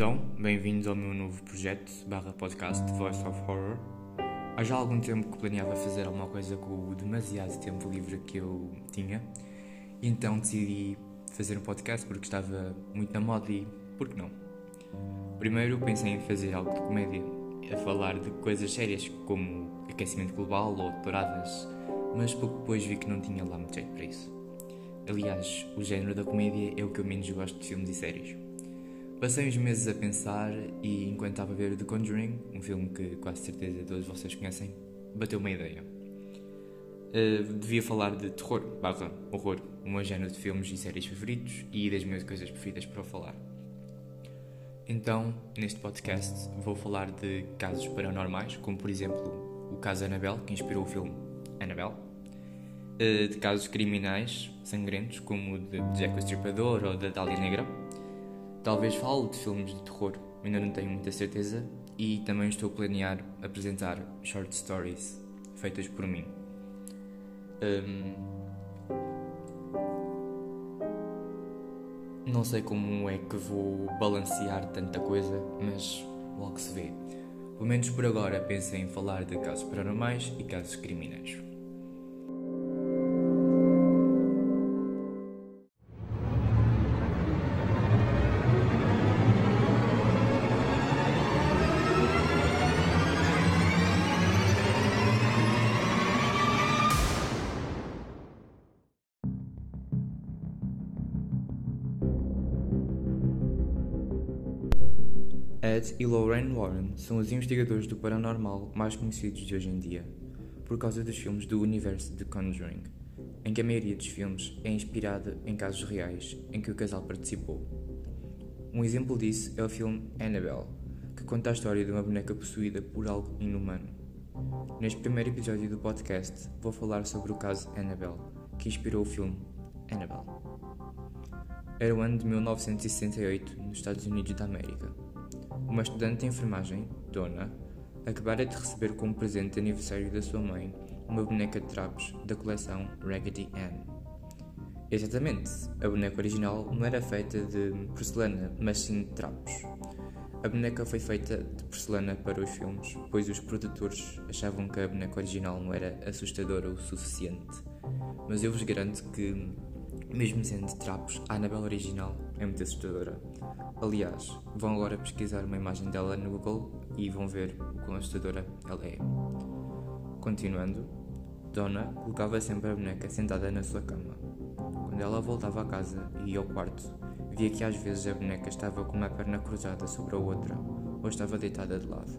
Então, bem-vindos ao meu novo projeto barra podcast Voice of Horror. Há já algum tempo que planeava fazer alguma coisa com o demasiado tempo livre que eu tinha, e então decidi fazer um podcast porque estava muito na moda e por que não? Primeiro pensei em fazer algo de comédia, a falar de coisas sérias como aquecimento global ou douradas, mas pouco depois vi que não tinha lá muito jeito para isso. Aliás, o género da comédia é o que eu menos gosto de filmes e séries. Passei uns meses a pensar e enquanto estava a ver The Conjuring, um filme que quase certeza todos vocês conhecem, bateu uma ideia. Uh, devia falar de terror barra horror, o meu género de filmes e séries favoritos e das minhas coisas preferidas para falar. Então, neste podcast, vou falar de casos paranormais, como por exemplo o caso Annabelle, que inspirou o filme Annabelle, uh, de casos criminais sangrentos, como o de Jack o Estripador ou da Dália Negra Talvez fale de filmes de terror, ainda não tenho muita certeza, e também estou a planear apresentar short stories feitas por mim. Um, não sei como é que vou balancear tanta coisa, mas logo se vê. Pelo menos por agora pensei em falar de casos paranormais e casos criminais. Ed e Lorraine Warren são os investigadores do paranormal mais conhecidos de hoje em dia, por causa dos filmes do universo de Conjuring, em que a maioria dos filmes é inspirada em casos reais em que o casal participou. Um exemplo disso é o filme Annabelle, que conta a história de uma boneca possuída por algo inumano. Neste primeiro episódio do podcast, vou falar sobre o caso Annabelle, que inspirou o filme Annabelle. Era o ano de 1968 nos Estados Unidos da América uma estudante de enfermagem, Dona, acabara de receber como presente de aniversário da sua mãe uma boneca de trapos da coleção Raggedy Ann. Exatamente, a boneca original não era feita de porcelana, mas sim de trapos. A boneca foi feita de porcelana para os filmes, pois os produtores achavam que a boneca original não era assustadora o suficiente. Mas eu vos garanto que, mesmo sendo de trapos, a Annabelle original é muito assustadora. Aliás, vão agora pesquisar uma imagem dela no Google e vão ver o quão assustadora ela é. Continuando, Donna colocava sempre a boneca sentada na sua cama. Quando ela voltava a casa e ia ao quarto, via que às vezes a boneca estava com uma perna cruzada sobre a outra ou estava deitada de lado.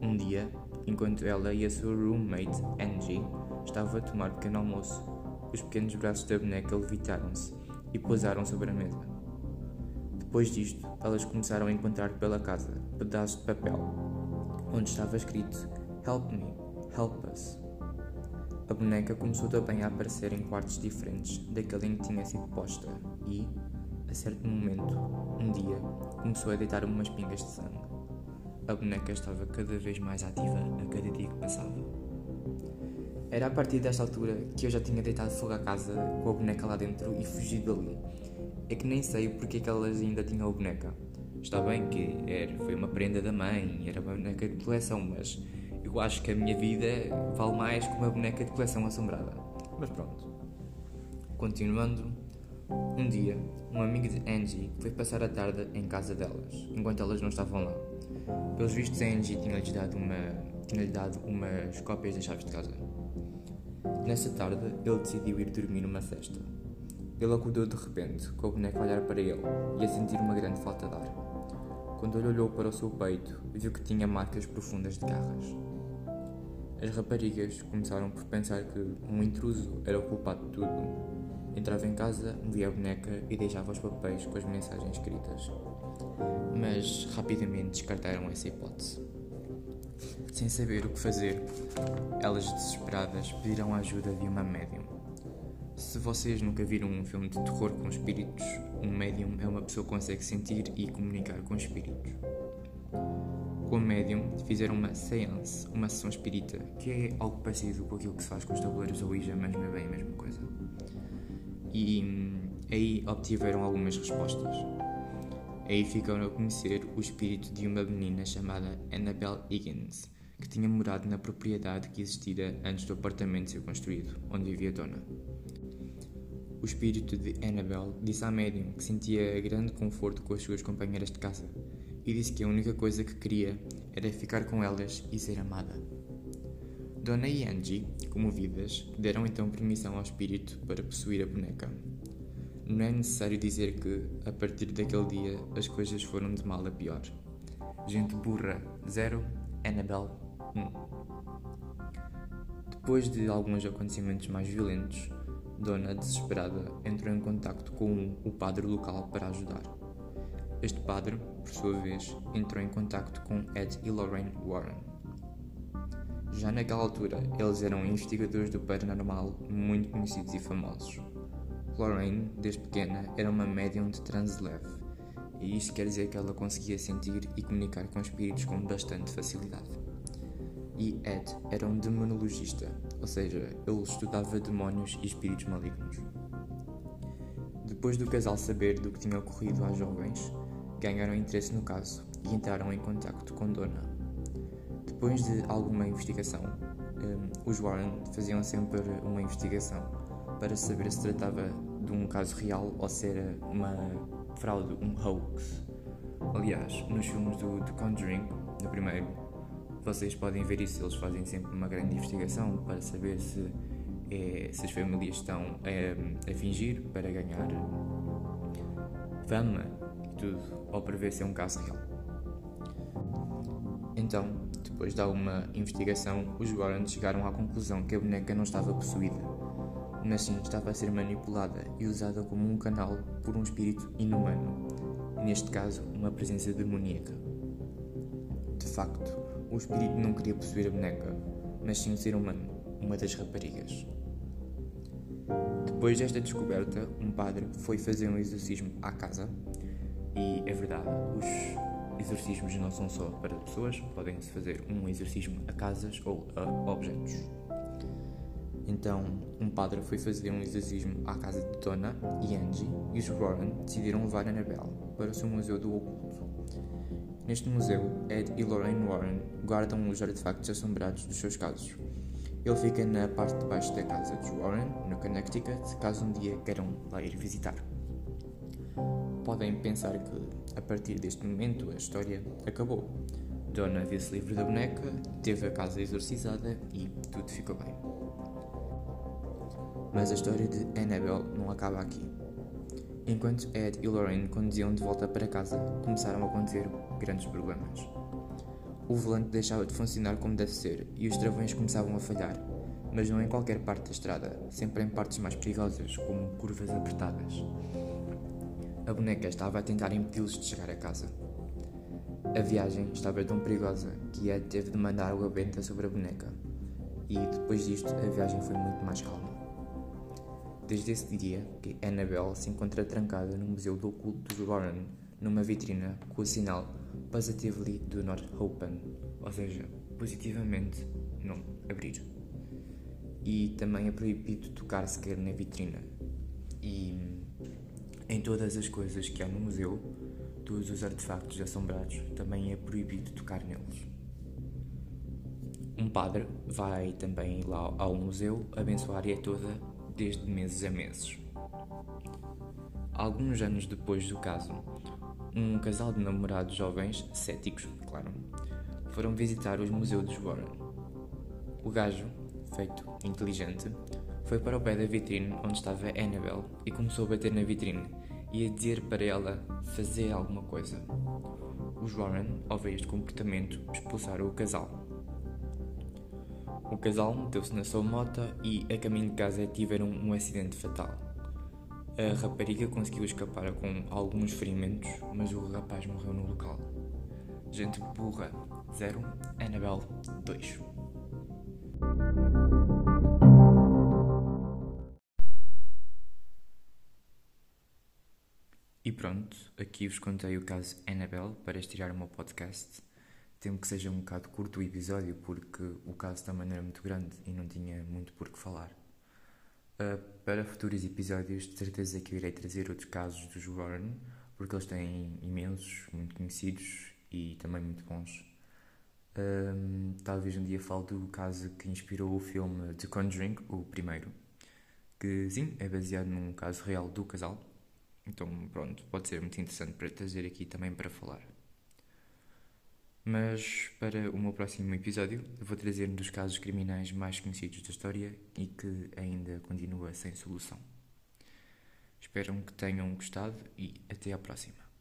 Um dia, enquanto ela e a sua roommate, Angie, estavam a tomar pequeno almoço, os pequenos braços da boneca levitaram-se e pousaram sobre a mesa. Depois disto, elas começaram a encontrar pela casa pedaços de papel, onde estava escrito Help me, help us. A boneca começou também a aparecer em quartos diferentes daquele em que tinha sido posta e, a certo momento, um dia, começou a deitar umas pingas de sangue. A boneca estava cada vez mais ativa a cada dia que passava. Era a partir desta altura que eu já tinha deitado fogo à casa com a boneca lá dentro e fugido dali é que nem sei porque é que elas ainda tinham a boneca. Está bem que era, foi uma prenda da mãe, era uma boneca de coleção, mas eu acho que a minha vida vale mais que uma boneca de coleção assombrada. Mas pronto. Continuando, um dia, um amigo de Angie foi passar a tarde em casa delas, enquanto elas não estavam lá. Pelos vistos, a Angie tinha-lhes dado, uma, tinha dado umas cópias das chaves de casa. Nessa tarde, ele decidiu ir dormir numa cesta. Ele acordou de repente, com a boneca a olhar para ele e a sentir uma grande falta de ar. Quando ele olhou para o seu peito, viu que tinha marcas profundas de garras. As raparigas começaram por pensar que um intruso era o culpado de tudo. Entrava em casa, via a boneca e deixava os papéis com as mensagens escritas. Mas rapidamente descartaram essa hipótese. Sem saber o que fazer, elas desesperadas pediram a ajuda de uma médium. Se vocês nunca viram um filme de terror com espíritos, um médium é uma pessoa que consegue sentir e comunicar com espíritos. Com o médium fizeram uma seance, uma sessão espírita, que é algo parecido com aquilo que se faz com os tabuleiros da Ouija, mas não é bem a mesma coisa. E hum, aí obtiveram algumas respostas. Aí ficaram a conhecer o espírito de uma menina chamada Annabelle Higgins, que tinha morado na propriedade que existira antes do apartamento ser construído, onde vivia a dona. O espírito de Annabelle disse à médium que sentia grande conforto com as suas companheiras de casa e disse que a única coisa que queria era ficar com elas e ser amada. Dona e Angie, comovidas, deram então permissão ao espírito para possuir a boneca. Não é necessário dizer que, a partir daquele dia, as coisas foram de mal a pior. Gente burra, 0, Annabelle, 1. Um. Depois de alguns acontecimentos mais violentos, Dona, desesperada, entrou em contato com o padre local para ajudar. Este padre, por sua vez, entrou em contato com Ed e Lorraine Warren. Já naquela altura, eles eram investigadores do paranormal muito conhecidos e famosos. Lorraine, desde pequena, era uma médium de transe leve, e isto quer dizer que ela conseguia sentir e comunicar com espíritos com bastante facilidade. E Ed era um demonologista, ou seja, ele estudava demónios e espíritos malignos. Depois do casal saber do que tinha ocorrido às jovens, ganharam interesse no caso e entraram em contato com Dona. Depois de alguma investigação, um, os Warren faziam sempre uma investigação para saber se tratava de um caso real ou se era uma fraude, um hoax. Aliás, nos filmes do The Conjuring, no primeiro, vocês podem ver isso, eles fazem sempre uma grande investigação para saber se, é, se as famílias estão a, a fingir para ganhar fama e tudo, ou para ver se é um caso real. Então, depois de alguma investigação, os Warren chegaram à conclusão que a boneca não estava possuída, mas sim estava a ser manipulada e usada como um canal por um espírito inumano, neste caso, uma presença demoníaca. De facto, o espírito não queria possuir a boneca, mas sim ser humano, uma das raparigas. Depois desta descoberta, um padre foi fazer um exorcismo à casa, e é verdade, os exorcismos não são só para pessoas, podem-se fazer um exorcismo a casas ou a objetos. Então, um padre foi fazer um exorcismo à casa de Donna e Angie, e os Warren decidiram levar Annabelle para o seu museu do oculto. Neste museu, Ed e Lorraine Warren guardam os artefactos assombrados dos seus casos. Ele fica na parte de baixo da casa dos Warren, no Connecticut, caso um dia queiram lá ir visitar. Podem pensar que, a partir deste momento, a história acabou. Donna viu-se livre da boneca, teve a casa exorcizada e tudo ficou bem. Mas a história de Annabelle não acaba aqui. Enquanto Ed e Lorraine conduziam de volta para casa, começaram a acontecer grandes problemas. O volante deixava de funcionar como deve ser e os travões começavam a falhar, mas não em qualquer parte da estrada, sempre em partes mais perigosas, como curvas apertadas. A boneca estava a tentar impedi-los de chegar a casa. A viagem estava tão perigosa que Ed teve de mandar água benta sobre a boneca, e depois disto a viagem foi muito mais calma. Desde esse dia que Annabelle se encontra trancada no Museu do Oculto de Warren, numa vitrina com o sinal Positively Do Not Open, ou seja, positivamente não abrir. E também é proibido tocar sequer na vitrina. E em todas as coisas que há no museu, todos os artefactos assombrados, também é proibido tocar neles. Um padre vai também lá ao museu abençoar a área toda desde meses a meses. Alguns anos depois do caso, um casal de namorados jovens, céticos, claro, foram visitar os museus de Warren. O gajo, feito inteligente, foi para o pé da vitrine onde estava Annabelle e começou a bater na vitrine e a dizer para ela fazer alguma coisa. Os Warren, ao ver este comportamento, expulsaram o casal. O casal meteu-se na sua moto e, a caminho de casa, tiveram um acidente fatal. A rapariga conseguiu escapar com alguns ferimentos, mas o rapaz morreu no local. Gente burra 0, Annabelle 2. E pronto, aqui vos contei o caso Annabelle para estirar o meu podcast. Temo que seja um bocado curto o episódio porque o caso também não era muito grande e não tinha muito por que falar. Uh, para futuros episódios, de certeza que eu irei trazer outros casos dos Warren, porque eles têm imensos, muito conhecidos e também muito bons. Um, talvez um dia fale do caso que inspirou o filme The Conjuring, o primeiro, que sim, é baseado num caso real do casal. Então, pronto, pode ser muito interessante para trazer aqui também para falar. Mas para o meu próximo episódio, vou trazer um dos casos criminais mais conhecidos da história e que ainda continua sem solução. Espero que tenham gostado e até à próxima.